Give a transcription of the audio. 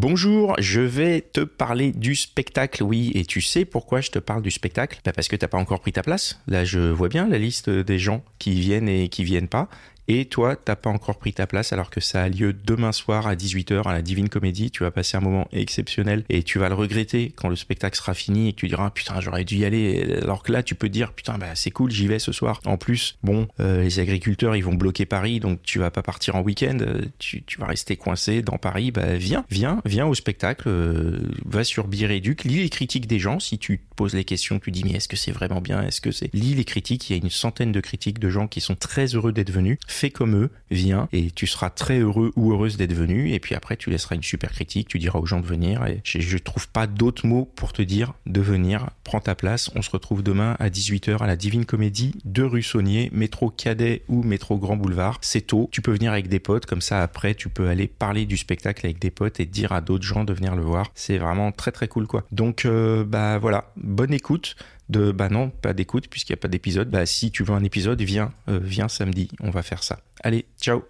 Bonjour, je vais te parler du spectacle, oui, et tu sais pourquoi je te parle du spectacle? Bah Parce que t'as pas encore pris ta place. Là, je vois bien la liste des gens qui viennent et qui viennent pas. Et toi, t'as pas encore pris ta place alors que ça a lieu demain soir à 18h à la Divine Comédie. Tu vas passer un moment exceptionnel et tu vas le regretter quand le spectacle sera fini et que tu diras putain j'aurais dû y aller. Alors que là tu peux dire putain bah c'est cool j'y vais ce soir. En plus bon euh, les agriculteurs ils vont bloquer Paris donc tu vas pas partir en week-end. Tu, tu vas rester coincé dans Paris. Bah viens viens viens au spectacle. euh, va sur Biréduc lis les critiques des gens. Si tu te poses les questions tu dis mais est-ce que c'est vraiment bien? Est-ce que c'est? Lis les critiques. Il y a une centaine de critiques de gens qui sont très heureux d'être venus. Fais comme eux, viens et tu seras très heureux ou heureuse d'être venu. Et puis après, tu laisseras une super critique, tu diras aux gens de venir. Et je, je trouve pas d'autres mots pour te dire de venir. Prends ta place. On se retrouve demain à 18h à la Divine Comédie de rue Saunier, métro Cadet ou métro Grand Boulevard. C'est tôt. Tu peux venir avec des potes. Comme ça, après, tu peux aller parler du spectacle avec des potes et dire à d'autres gens de venir le voir. C'est vraiment très très cool quoi. Donc, euh, bah voilà. Bonne écoute de bah non pas d'écoute puisqu'il n'y a pas d'épisode. Bah si tu veux un épisode viens euh, viens samedi on va faire ça. Allez ciao